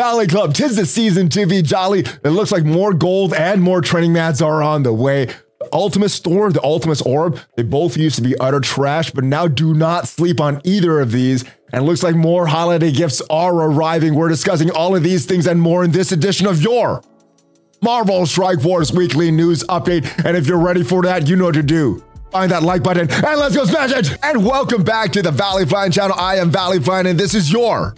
Valley Club, tis the season to be jolly. It looks like more gold and more training mats are on the way. The Ultimus Store, the Ultimus Orb, they both used to be utter trash, but now do not sleep on either of these. And looks like more holiday gifts are arriving. We're discussing all of these things and more in this edition of your Marvel Strike Force Weekly News Update. And if you're ready for that, you know what to do. Find that like button and let's go smash it! And welcome back to the ValleyFlyin channel. I am ValleyFlyin, and this is your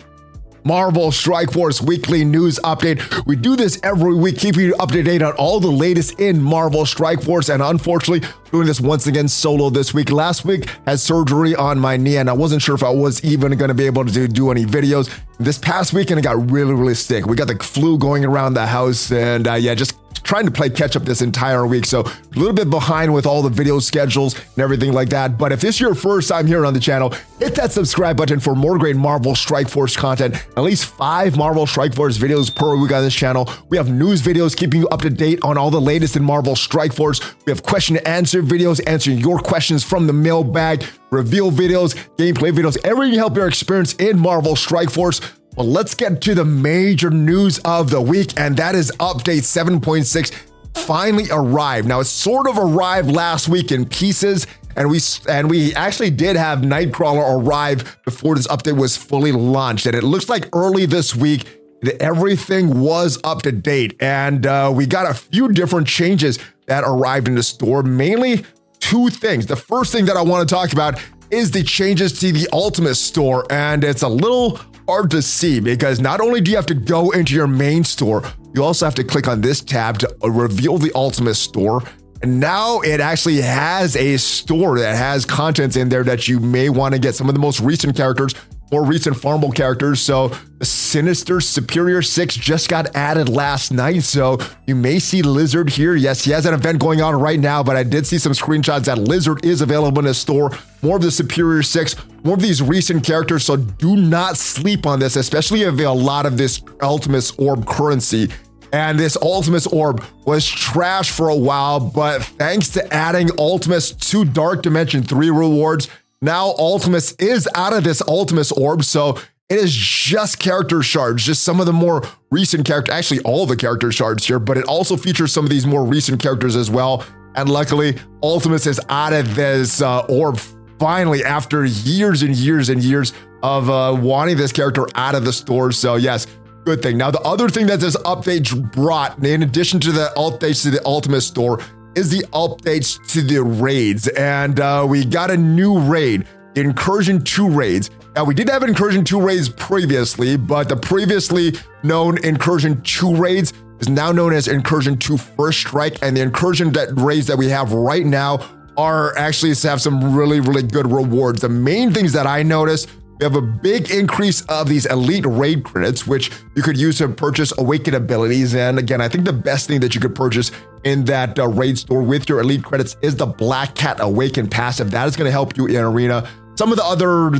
Marvel Strike Force weekly news update. We do this every week, keeping you up to date on all the latest in Marvel Strike Force. And unfortunately, doing this once again solo this week. Last week had surgery on my knee, and I wasn't sure if I was even going to be able to do any videos. This past weekend, I got really, really sick. We got the flu going around the house, and uh, yeah, just trying to play catch up this entire week. So a little bit behind with all the video schedules and everything like that. But if this is your first time here on the channel, hit that subscribe button for more great Marvel Strike Force content. At least five Marvel Strike Force videos per week on this channel. We have news videos keeping you up to date on all the latest in Marvel Strike Force. We have question and answer videos answering your questions from the mailbag, reveal videos, gameplay videos, everything to help your experience in Marvel Strike Force. Well, let's get to the major news of the week, and that is update 7.6 finally arrived. Now, it sort of arrived last week in pieces, and we and we actually did have Nightcrawler arrive before this update was fully launched. And it looks like early this week that everything was up to date, and uh, we got a few different changes that arrived in the store. Mainly two things. The first thing that I want to talk about is the changes to the Ultimus Store, and it's a little hard to see because not only do you have to go into your main store, you also have to click on this tab to uh, reveal the Ultimus Store. And now it actually has a store that has contents in there that you may want to get. Some of the most recent characters more recent farmable characters. So Sinister Superior 6 just got added last night. So you may see Lizard here. Yes, he has an event going on right now, but I did see some screenshots that Lizard is available in the store. More of the Superior 6, more of these recent characters. So do not sleep on this, especially if a lot of this Ultimus Orb currency and this Ultimus Orb was trash for a while, but thanks to adding Ultimus to Dark Dimension 3 rewards, now Ultimus is out of this Ultimus orb, so it is just character shards, just some of the more recent characters, actually all the character shards here, but it also features some of these more recent characters as well. And luckily, Ultimus is out of this uh, orb finally after years and years and years of uh, wanting this character out of the store. So yes, good thing. Now, the other thing that this update brought, in addition to the updates to the Ultimus store, is the updates to the raids. And uh, we got a new raid, Incursion 2 raids. Now, we did have Incursion 2 raids previously, but the previously known Incursion 2 raids is now known as Incursion 2 First Strike. And the Incursion that raids that we have right now are actually have some really, really good rewards. The main things that I noticed we have a big increase of these elite raid credits, which you could use to purchase awakened abilities. And again, I think the best thing that you could purchase in that uh, raid store with your elite credits is the Black Cat Awakened passive. That is going to help you in Arena. Some of the other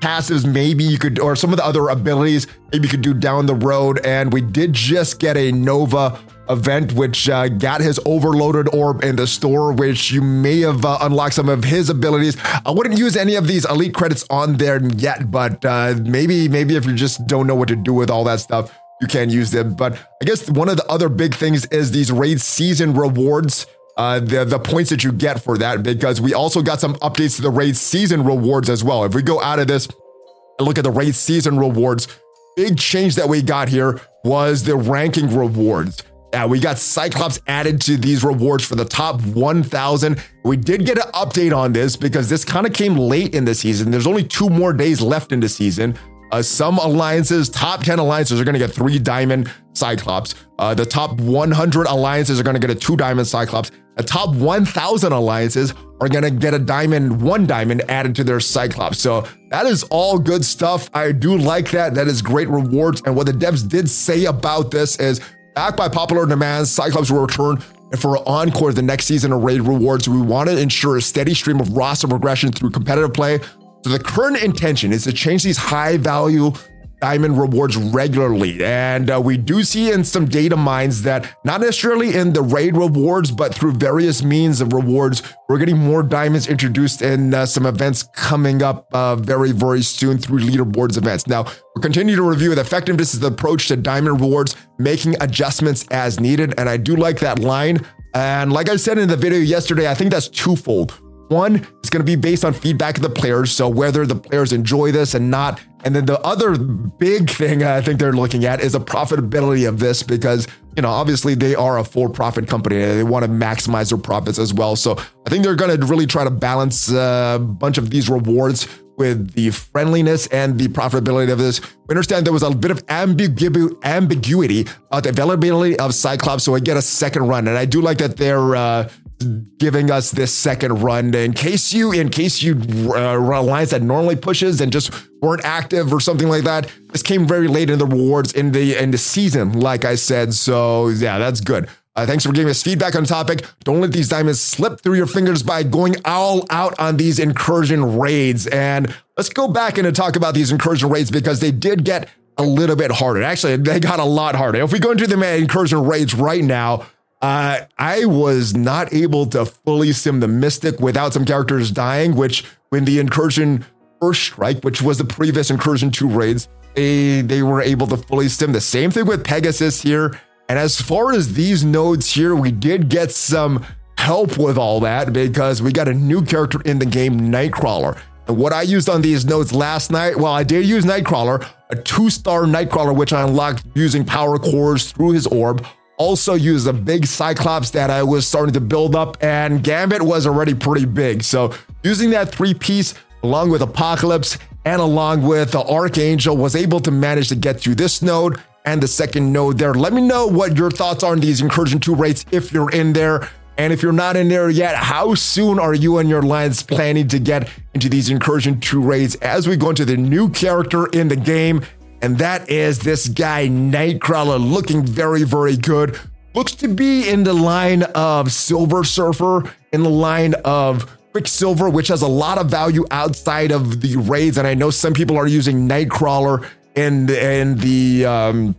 passives maybe you could or some of the other abilities maybe you could do down the road and we did just get a nova event, which uh, got his overloaded orb in the store, which you may have uh, unlocked some of his abilities. I wouldn't use any of these elite credits on there yet, but uh, maybe maybe if you just don't know what to do with all that stuff, you can use them. But I guess one of the other big things is these raid season rewards. Uh, the the points that you get for that, because we also got some updates to the raid season rewards as well. If we go out of this and look at the raid season rewards, big change that we got here was the ranking rewards. Yeah, we got Cyclops added to these rewards for the top 1,000. We did get an update on this because this kind of came late in the season. There's only two more days left in the season. Uh, some alliances, top 10 alliances, are going to get three diamond Cyclops. Uh, the top 100 alliances are going to get a two diamond Cyclops. The top 1,000 alliances are going to get a diamond, one diamond added to their Cyclops. So that is all good stuff. I do like that. That is great rewards. And what the devs did say about this is Backed by popular demand, Cyclops will return and for encore the next season of Raid Rewards. We want to ensure a steady stream of roster progression through competitive play. So the current intention is to change these high value diamond rewards regularly. And uh, we do see in some data mines that not necessarily in the raid rewards, but through various means of rewards, we're getting more diamonds introduced in uh, some events coming up uh, very, very soon through leaderboards events. Now, we'll continue to review the effectiveness of the approach to diamond rewards, making adjustments as needed. And I do like that line. And like I said in the video yesterday, I think that's twofold. One is going to be based on feedback of the players, so whether the players enjoy this and not. And then the other big thing I think they're looking at is the profitability of this because, you know, obviously they are a for profit company and they want to maximize their profits as well. So I think they're going to really try to balance a bunch of these rewards with the friendliness and the profitability of this. We understand there was a bit of ambigu- ambiguity about the availability of Cyclops, so I get a second run. And I do like that they're uh, giving us this second run in case you in case you uh, run alliance that normally pushes and just weren't active or something like that this came very late in the rewards in the in the season like i said so yeah that's good uh, thanks for giving us feedback on the topic. Don't let these diamonds slip through your fingers by going all out on these incursion raids. And let's go back and talk about these incursion raids because they did get a little bit harder. Actually, they got a lot harder. If we go into the incursion raids right now, uh, I was not able to fully sim the Mystic without some characters dying, which when the incursion first strike, which was the previous incursion two raids, they, they were able to fully sim. The same thing with Pegasus here. And as far as these nodes here, we did get some help with all that because we got a new character in the game, Nightcrawler. And what I used on these nodes last night, well, I did use Nightcrawler, a two star Nightcrawler, which I unlocked using power cores through his orb also used a big Cyclops that I was starting to build up, and Gambit was already pretty big. So using that three piece along with Apocalypse and along with the Archangel was able to manage to get through this node and the second node there. Let me know what your thoughts are on these incursion two rates if you're in there. And if you're not in there yet, how soon are you and your lines planning to get into these incursion two raids as we go into the new character in the game and that is this guy, Nightcrawler, looking very, very good. Looks to be in the line of Silver Surfer, in the line of Quicksilver, which has a lot of value outside of the raids. And I know some people are using Nightcrawler in, in the um,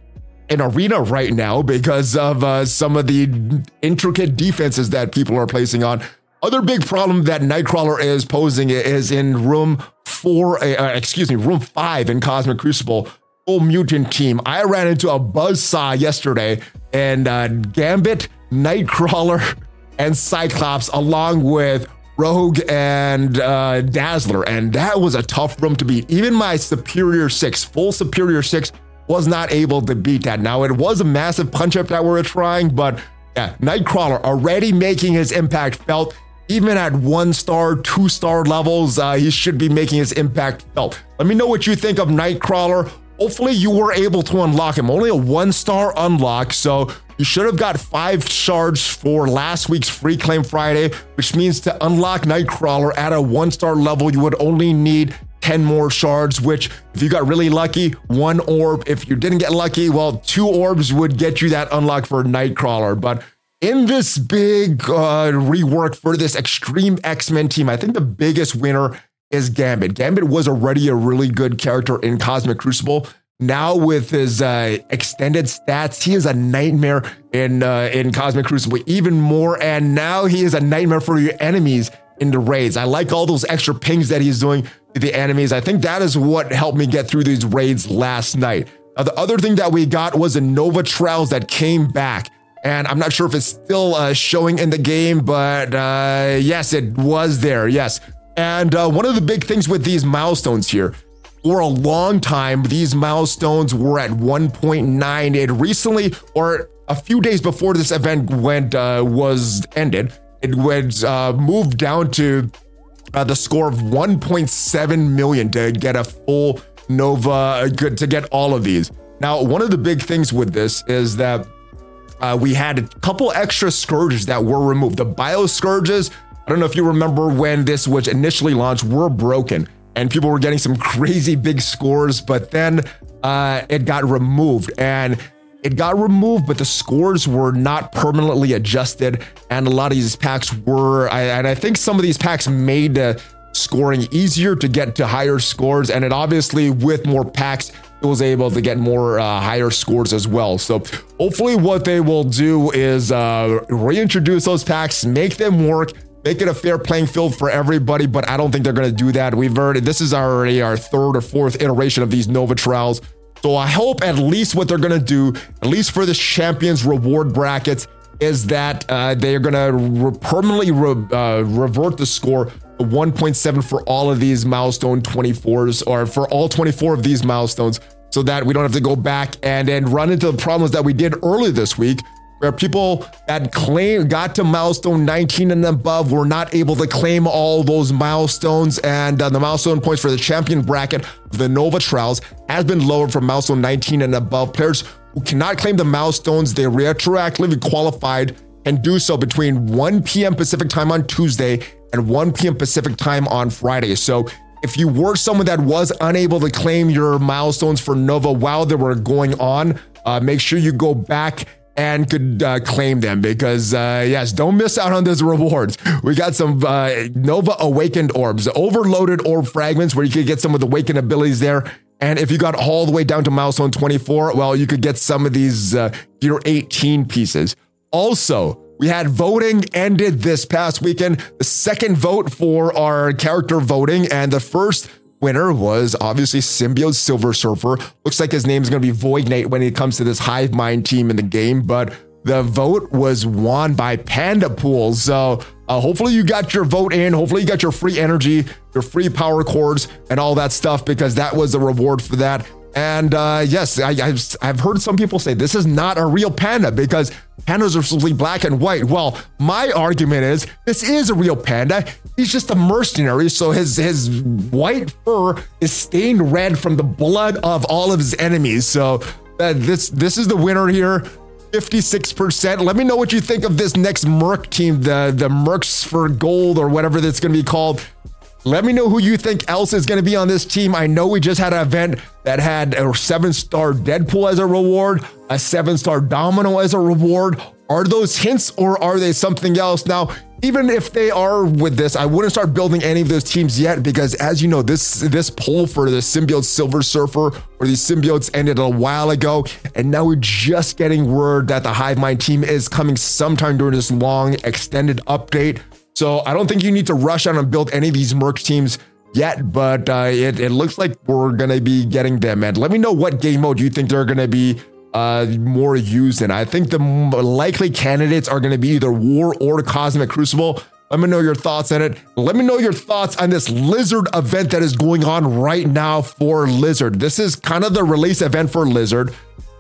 in arena right now because of uh, some of the intricate defenses that people are placing on. Other big problem that Nightcrawler is posing is in room four, uh, excuse me, room five in Cosmic Crucible full mutant team. I ran into a buzzsaw yesterday, and uh, Gambit, Nightcrawler, and Cyclops, along with Rogue and uh, Dazzler, and that was a tough room to beat. Even my Superior Six, full Superior Six, was not able to beat that. Now it was a massive punch up that we were trying, but yeah, Nightcrawler already making his impact felt. Even at one star, two star levels, uh, he should be making his impact felt. Let me know what you think of Nightcrawler. Hopefully, you were able to unlock him. Only a one star unlock, so you should have got five shards for last week's Free Claim Friday, which means to unlock Nightcrawler at a one star level, you would only need 10 more shards, which, if you got really lucky, one orb. If you didn't get lucky, well, two orbs would get you that unlock for Nightcrawler. But in this big uh, rework for this Extreme X Men team, I think the biggest winner is Gambit. Gambit was already a really good character in Cosmic Crucible. Now with his uh, extended stats, he is a nightmare in uh, in Cosmic Crucible even more. And now he is a nightmare for your enemies in the raids. I like all those extra pings that he's doing to the enemies. I think that is what helped me get through these raids last night. Now, the other thing that we got was a Nova Trials that came back. And I'm not sure if it's still uh, showing in the game, but uh, yes, it was there. Yes. And uh, one of the big things with these milestones here, for a long time, these milestones were at 1.9. It recently, or a few days before this event went uh, was ended, it was uh, moved down to uh, the score of 1.7 million to get a full Nova, uh, to get all of these. Now, one of the big things with this is that uh, we had a couple extra scourges that were removed. The bio scourges I don't know if you remember when this was initially launched, were broken and people were getting some crazy big scores, but then uh, it got removed and it got removed, but the scores were not permanently adjusted. And a lot of these packs were, and I think some of these packs made scoring easier to get to higher scores. And it obviously, with more packs, it was able to get more uh, higher scores as well. So hopefully, what they will do is uh, reintroduce those packs, make them work, make it a fair playing field for everybody. But I don't think they're going to do that. We've already this is already our third or fourth iteration of these Nova trials. So I hope at least what they're going to do, at least for the champions reward brackets, is that uh, they're going to re- permanently re- uh, revert the score 1.7 for all of these milestone 24s or for all 24 of these milestones so that we don't have to go back and then run into the problems that we did early this week where people that claim got to milestone 19 and above were not able to claim all those milestones and uh, the milestone points for the champion bracket of the nova trials has been lowered from milestone 19 and above players who cannot claim the milestones they retroactively qualified and do so between 1 p.m pacific time on tuesday and 1 p.m. Pacific time on Friday. So if you were someone that was unable to claim your milestones for Nova while they were going on, uh, make sure you go back and could uh, claim them because uh, yes, don't miss out on those rewards. We got some uh, Nova Awakened orbs, overloaded orb fragments where you could get some of the awakened abilities there. And if you got all the way down to milestone 24, well, you could get some of these uh, Gear 18 pieces. Also, we had voting ended this past weekend. The second vote for our character voting, and the first winner was obviously Symbiote Silver Surfer. Looks like his name is going to be Void Knight when it comes to this Hive Mind team in the game, but the vote was won by Pandapool. So uh, hopefully you got your vote in. Hopefully you got your free energy, your free power cores, and all that stuff because that was a reward for that. And uh, yes, I, have I've heard some people say this is not a real panda because pandas are be black and white. Well, my argument is this is a real panda. He's just a mercenary, so his his white fur is stained red from the blood of all of his enemies. So uh, this this is the winner here. 56%. Let me know what you think of this next Merc team, the, the Mercs for Gold or whatever that's going to be called. Let me know who you think else is going to be on this team. I know we just had an event that had a seven star Deadpool as a reward, a seven star Domino as a reward. Are those hints or are they something else? Now, even if they are with this, I wouldn't start building any of those teams yet because, as you know, this this poll for the symbiote Silver Surfer or these symbiotes ended a while ago, and now we're just getting word that the Hive Mind team is coming sometime during this long extended update. So I don't think you need to rush out and build any of these merc teams yet, but uh, it, it looks like we're going to be getting them. And let me know what game mode you think they're going to be uh, more used in. I think the likely candidates are going to be either War or Cosmic Crucible. Let me know your thoughts on it. Let me know your thoughts on this Lizard event that is going on right now for Lizard. This is kind of the release event for Lizard.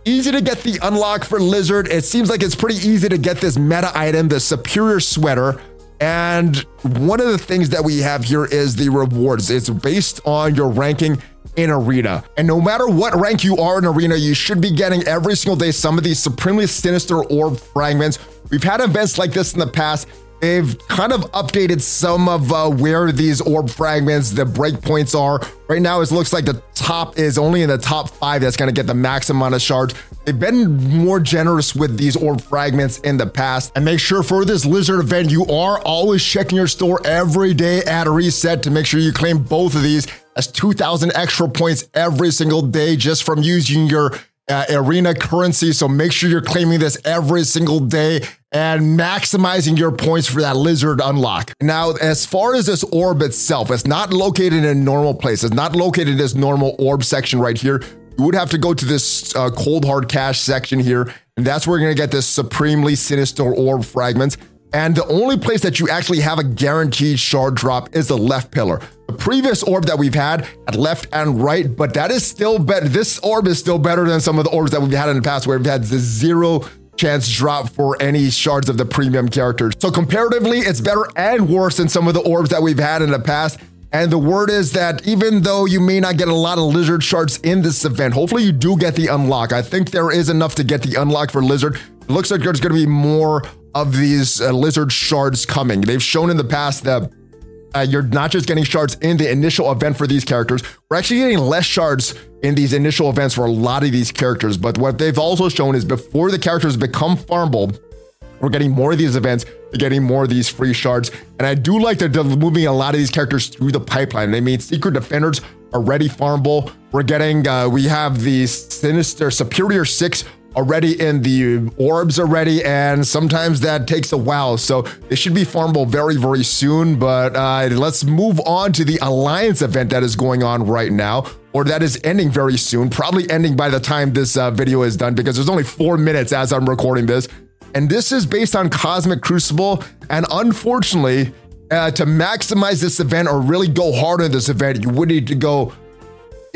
Easy to get the unlock for Lizard. It seems like it's pretty easy to get this meta item, the Superior Sweater. And one of the things that we have here is the rewards. It's based on your ranking in Arena. And no matter what rank you are in Arena, you should be getting every single day some of these supremely sinister orb fragments. We've had events like this in the past. They've kind of updated some of uh, where these orb fragments, the breakpoints are. Right now, it looks like the top is only in the top five that's going to get the max amount of shards. They've been more generous with these orb fragments in the past. And make sure for this lizard event, you are always checking your store every day at a reset to make sure you claim both of these. That's 2,000 extra points every single day just from using your uh, arena currency. So make sure you're claiming this every single day and maximizing your points for that lizard unlock. Now, as far as this orb itself, it's not located in a normal place. It's not located in this normal orb section right here you would have to go to this uh, cold hard cash section here, and that's where you're gonna get this supremely sinister orb fragments. And the only place that you actually have a guaranteed shard drop is the left pillar. The previous orb that we've had at left and right, but that is still better. This orb is still better than some of the orbs that we've had in the past where we've had the zero chance drop for any shards of the premium characters. So comparatively, it's better and worse than some of the orbs that we've had in the past. And the word is that even though you may not get a lot of lizard shards in this event, hopefully you do get the unlock. I think there is enough to get the unlock for lizard. It looks like there's going to be more of these uh, lizard shards coming. They've shown in the past that uh, you're not just getting shards in the initial event for these characters. We're actually getting less shards in these initial events for a lot of these characters. But what they've also shown is before the characters become farmable, we're getting more of these events, getting more of these free shards. And I do like that they're moving a lot of these characters through the pipeline. They mean secret defenders are ready farmable. We're getting, uh, we have the Sinister Superior 6 already in the orbs already, and sometimes that takes a while. So it should be farmable very, very soon. But uh, let's move on to the Alliance event that is going on right now, or that is ending very soon, probably ending by the time this uh, video is done, because there's only four minutes as I'm recording this. And this is based on Cosmic Crucible. And unfortunately, uh, to maximize this event or really go hard on this event, you would need to go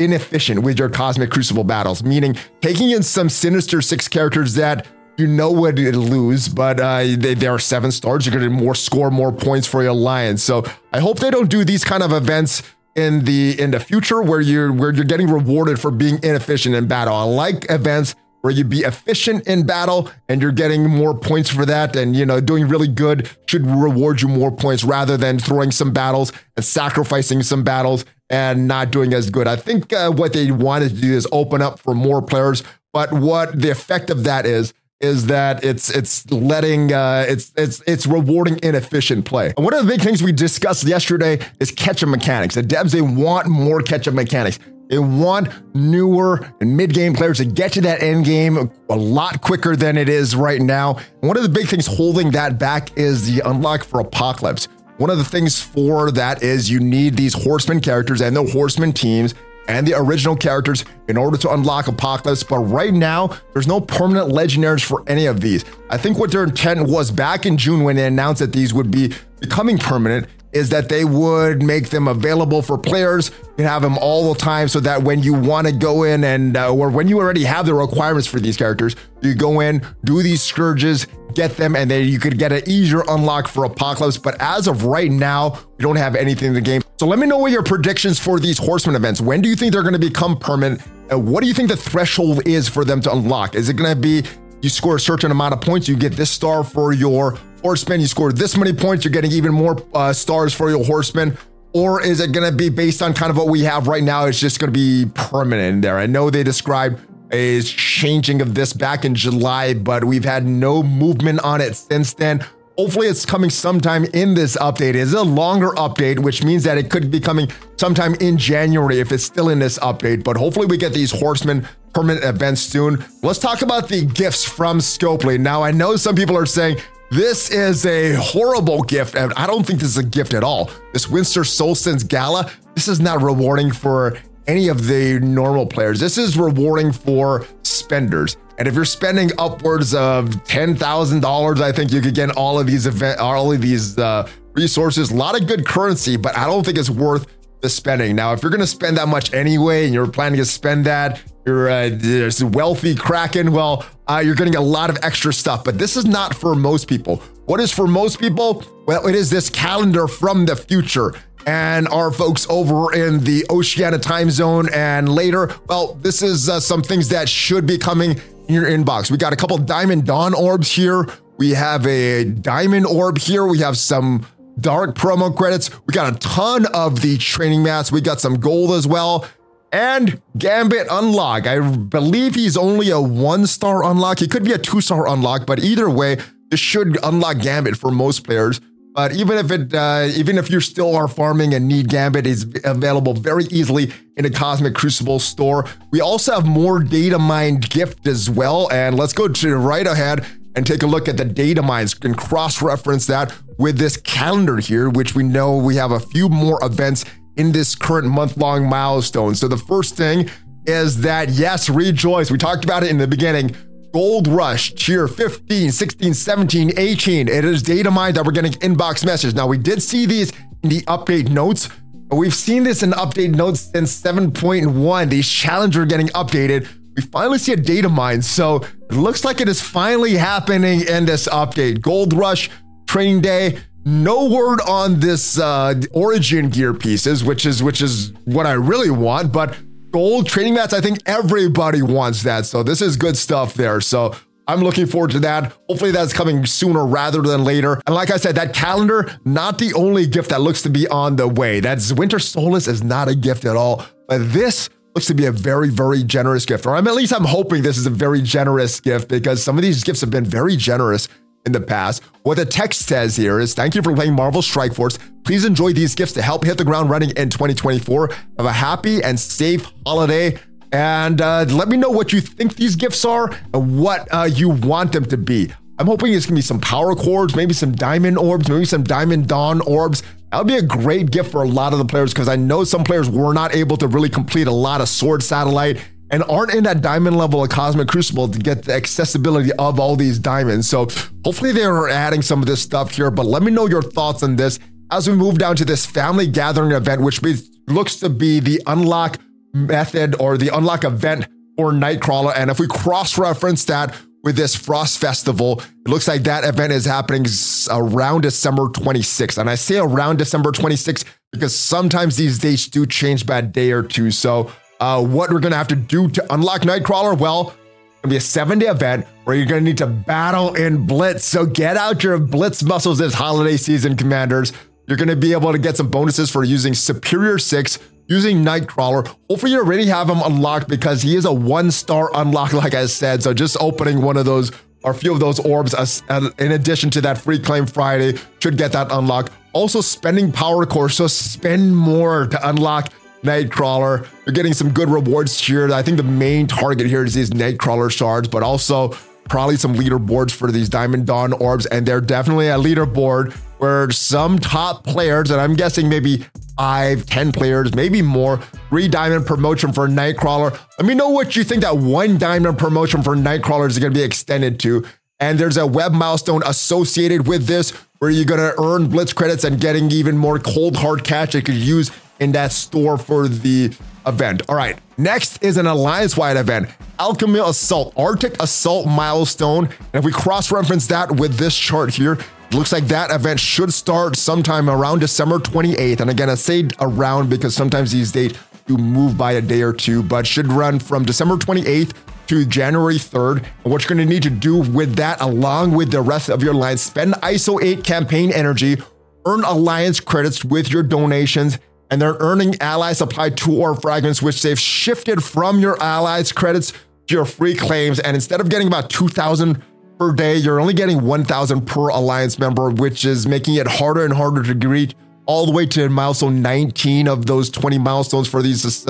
inefficient with your Cosmic Crucible battles, meaning taking in some Sinister Six characters that you know would lose, but uh, they, they are seven stars. You're going to more score more points for your alliance. So I hope they don't do these kind of events in the in the future where you're where you're getting rewarded for being inefficient in battle. I like events where you be efficient in battle and you're getting more points for that and you know doing really good should reward you more points rather than throwing some battles and sacrificing some battles and not doing as good. I think uh, what they wanted to do is open up for more players, but what the effect of that is is that it's it's letting uh, it's it's it's rewarding inefficient play. And one of the big things we discussed yesterday is catch up mechanics. The devs they want more catch up mechanics. They want newer and mid game players to get to that end game a lot quicker than it is right now. One of the big things holding that back is the unlock for Apocalypse. One of the things for that is you need these horseman characters and the horseman teams and the original characters in order to unlock Apocalypse. But right now, there's no permanent legendaries for any of these. I think what their intent was back in June when they announced that these would be becoming permanent is that they would make them available for players and have them all the time so that when you want to go in and uh, or when you already have the requirements for these characters you go in do these scourges get them and then you could get an easier unlock for apocalypse. But as of right now we don't have anything in the game. So let me know what your predictions for these horseman events. When do you think they're going to become permanent? And what do you think the threshold is for them to unlock? Is it going to be you score a certain amount of points you get this star for your horseman. You score this many points, you're getting even more uh, stars for your horseman. Or is it going to be based on kind of what we have right now? It's just going to be permanent there. I know they described a changing of this back in July, but we've had no movement on it since then. Hopefully, it's coming sometime in this update. It's a longer update, which means that it could be coming sometime in January if it's still in this update. But hopefully, we get these horsemen permanent events soon. Let's talk about the gifts from Scopely. Now, I know some people are saying this is a horrible gift, and I don't think this is a gift at all. This Winter Solstice Gala, this is not rewarding for any of the normal players. This is rewarding for spenders. And if you're spending upwards of ten thousand dollars, I think you could get all of these event, all of these uh, resources. A lot of good currency, but I don't think it's worth the spending. Now, if you're going to spend that much anyway, and you're planning to spend that, you're uh, there's wealthy Kraken. Well, uh, you're getting a lot of extra stuff, but this is not for most people. What is for most people? Well, it is this calendar from the future. And our folks over in the Oceania time zone and later, well, this is uh, some things that should be coming in your inbox. We got a couple Diamond Dawn orbs here. We have a diamond orb here. We have some dark promo credits. We got a ton of the training mats. We got some gold as well. And Gambit unlock. I believe he's only a one star unlock. He could be a two star unlock, but either way, this should unlock Gambit for most players. But even if it, uh, even if you still are farming and need Gambit, it's available very easily in the Cosmic Crucible store. We also have more data mined gift as well. And let's go to right ahead and take a look at the data mines and cross reference that with this calendar here, which we know we have a few more events in this current month long milestone. So the first thing is that, yes, rejoice. We talked about it in the beginning. Gold Rush, tier 15, 16, 17, 18. It is data mined that we're getting inbox message. Now, we did see these in the update notes. We've seen this in update notes since 7.1. These challenges are getting updated. We finally see a data mine. So it looks like it is finally happening in this update. Gold Rush, training day. No word on this uh, origin gear pieces, which is which is what I really want. But gold training mats, I think everybody wants that. So this is good stuff there. So I'm looking forward to that. Hopefully that's coming sooner rather than later. And like I said, that calendar, not the only gift that looks to be on the way. That's Winter Solstice is not a gift at all. But this looks to be a very, very generous gift. Or I'm at least I'm hoping this is a very generous gift because some of these gifts have been very generous in the past. What the text says here is thank you for playing Marvel Strike Force. Please enjoy these gifts to help hit the ground running in 2024. Have a happy and safe holiday. And uh, let me know what you think these gifts are and what uh, you want them to be. I'm hoping it's gonna be some power cores, maybe some diamond orbs, maybe some diamond dawn orbs. That would be a great gift for a lot of the players because I know some players were not able to really complete a lot of sword satellite and aren't in that diamond level of Cosmic Crucible to get the accessibility of all these diamonds. So hopefully they're adding some of this stuff here, but let me know your thoughts on this as we move down to this family gathering event, which looks to be the unlock method or the unlock event for Nightcrawler. And if we cross reference that with this Frost Festival, it looks like that event is happening around December 26th. And I say around December 26th because sometimes these dates do change by a day or two. So uh, what we're going to have to do to unlock Nightcrawler? Well, to be a seven day event where you're going to need to battle in Blitz. So get out your Blitz muscles this holiday season, commanders. You're going to be able to get some bonuses for using Superior 6, using Nightcrawler. Hopefully, you already have him unlocked because he is a one star unlock, like I said. So just opening one of those or a few of those orbs uh, in addition to that free claim Friday should get that unlocked. Also, spending power core, so spend more to unlock Nightcrawler. You're getting some good rewards here. I think the main target here is these Nightcrawler shards, but also probably some leaderboards for these Diamond Dawn orbs. And they're definitely a leaderboard where some top players, and I'm guessing maybe five, ten players, maybe more, three diamond promotion for Nightcrawler. Let me know what you think that one diamond promotion for Nightcrawler is going to be extended to. And there's a web milestone associated with this where you're going to earn Blitz credits and getting even more cold hard cash you could use in that store for the event. All right, next is an alliance wide event Alchemy Assault, Arctic Assault milestone. And if we cross reference that with this chart here, looks like that event should start sometime around December 28th. And again, I say around because sometimes these dates do move by a day or two, but should run from December 28th to January 3rd. And what you're going to need to do with that, along with the rest of your alliance, spend ISO 8 campaign energy, earn alliance credits with your donations, and they're earning ally supply two or fragments, which they've shifted from your allies credits to your free claims. And instead of getting about 2,000 per day, you're only getting 1,000 per alliance member, which is making it harder and harder to reach all the way to milestone 19 of those 20 milestones for these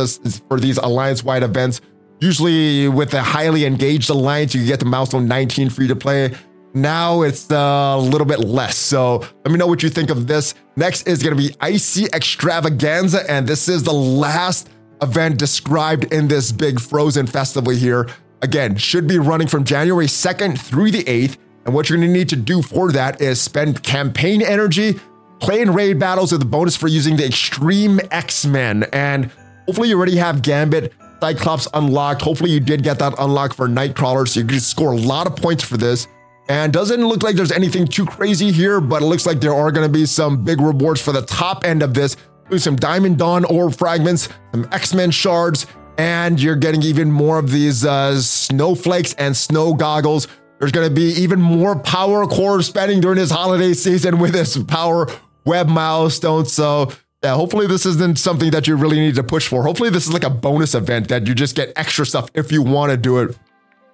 for these alliance wide events. Usually, with a highly engaged alliance, you get the milestone 19 free to play. Now it's a little bit less. So let me know what you think of this. Next is going to be Icy Extravaganza, and this is the last event described in this big Frozen festival here. Again, should be running from January 2nd through the 8th. And what you're going to need to do for that is spend campaign energy, play in raid battles with the bonus for using the Extreme X Men. And hopefully, you already have Gambit Cyclops unlocked. Hopefully, you did get that unlocked for Nightcrawler, so you can score a lot of points for this. And doesn't look like there's anything too crazy here, but it looks like there are going to be some big rewards for the top end of this. Some Diamond Dawn orb fragments, some X-Men shards, and you're getting even more of these uh, snowflakes and snow goggles. There's going to be even more power core spending during this holiday season with this power web milestone. So yeah, hopefully this isn't something that you really need to push for. Hopefully this is like a bonus event that you just get extra stuff if you want to do it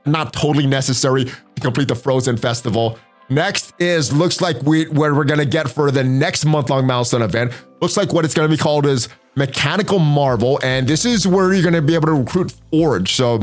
not totally necessary to complete the Frozen Festival. Next is looks like we what we're gonna get for the next month long milestone event. Looks like what it's gonna be called is Mechanical Marvel, and this is where you're gonna be able to recruit Forge. So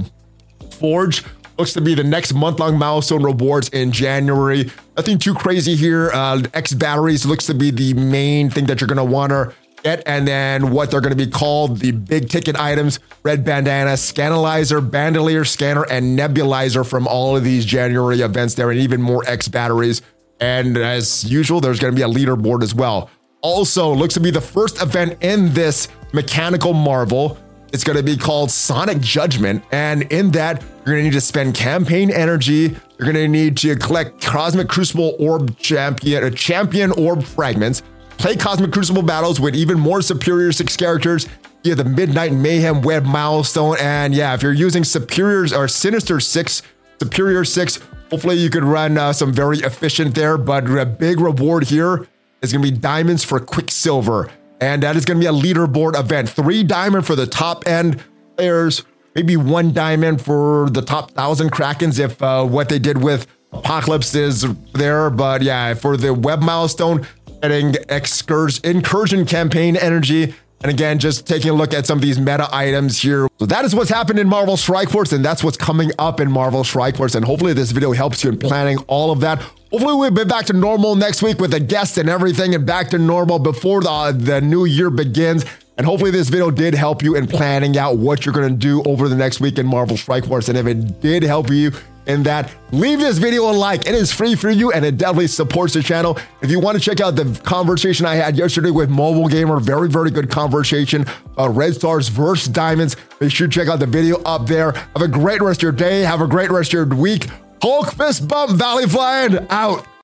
Forge looks to be the next month long milestone rewards in January. Nothing too crazy here. Uh, X batteries looks to be the main thing that you're gonna wanna get, and then what they're going to be called the big ticket items red bandana, scanalyzer, bandolier scanner, and nebulizer from all of these January events there, and even more X batteries. And as usual, there's going to be a leaderboard as well. Also, looks to be the first event in this mechanical marvel. It's going to be called Sonic Judgment. And in that, you're going to need to spend campaign energy. You're going to need to collect Cosmic Crucible Orb Champion, uh, Champion Orb Fragments. Play Cosmic Crucible battles with even more superior six characters. You have the Midnight Mayhem Web Milestone. And yeah, if you're using Superiors or Sinister 6, Superior 6, hopefully you could run uh, some very efficient there. But a big reward here is going to be diamonds for Quicksilver. And that is going to be a leaderboard event. Three diamond for the top end players, maybe one diamond for the top thousand Krakens if uh, what they did with Apocalypse is there, but yeah, for the web milestone, excursion, incursion campaign energy. And again, just taking a look at some of these meta items here. So that is what's happened in Marvel Strike Force, and that's what's coming up in Marvel Strike Force. And hopefully this video helps you in planning all of that. Hopefully we'll be back to normal next week with a guest and everything and back to normal before the, the new year begins. And hopefully this video did help you in planning out what you're going to do over the next week in Marvel Strike Force. And if it did help you in that, leave this video a like. It is free for you and it definitely supports the channel. If you want to check out the conversation I had yesterday with Mobile Gamer, very, very good conversation. Uh, Red Stars versus Diamonds. Make sure to check out the video up there. Have a great rest of your day. Have a great rest of your week. Hulk fist bump, ValleyFlyin out.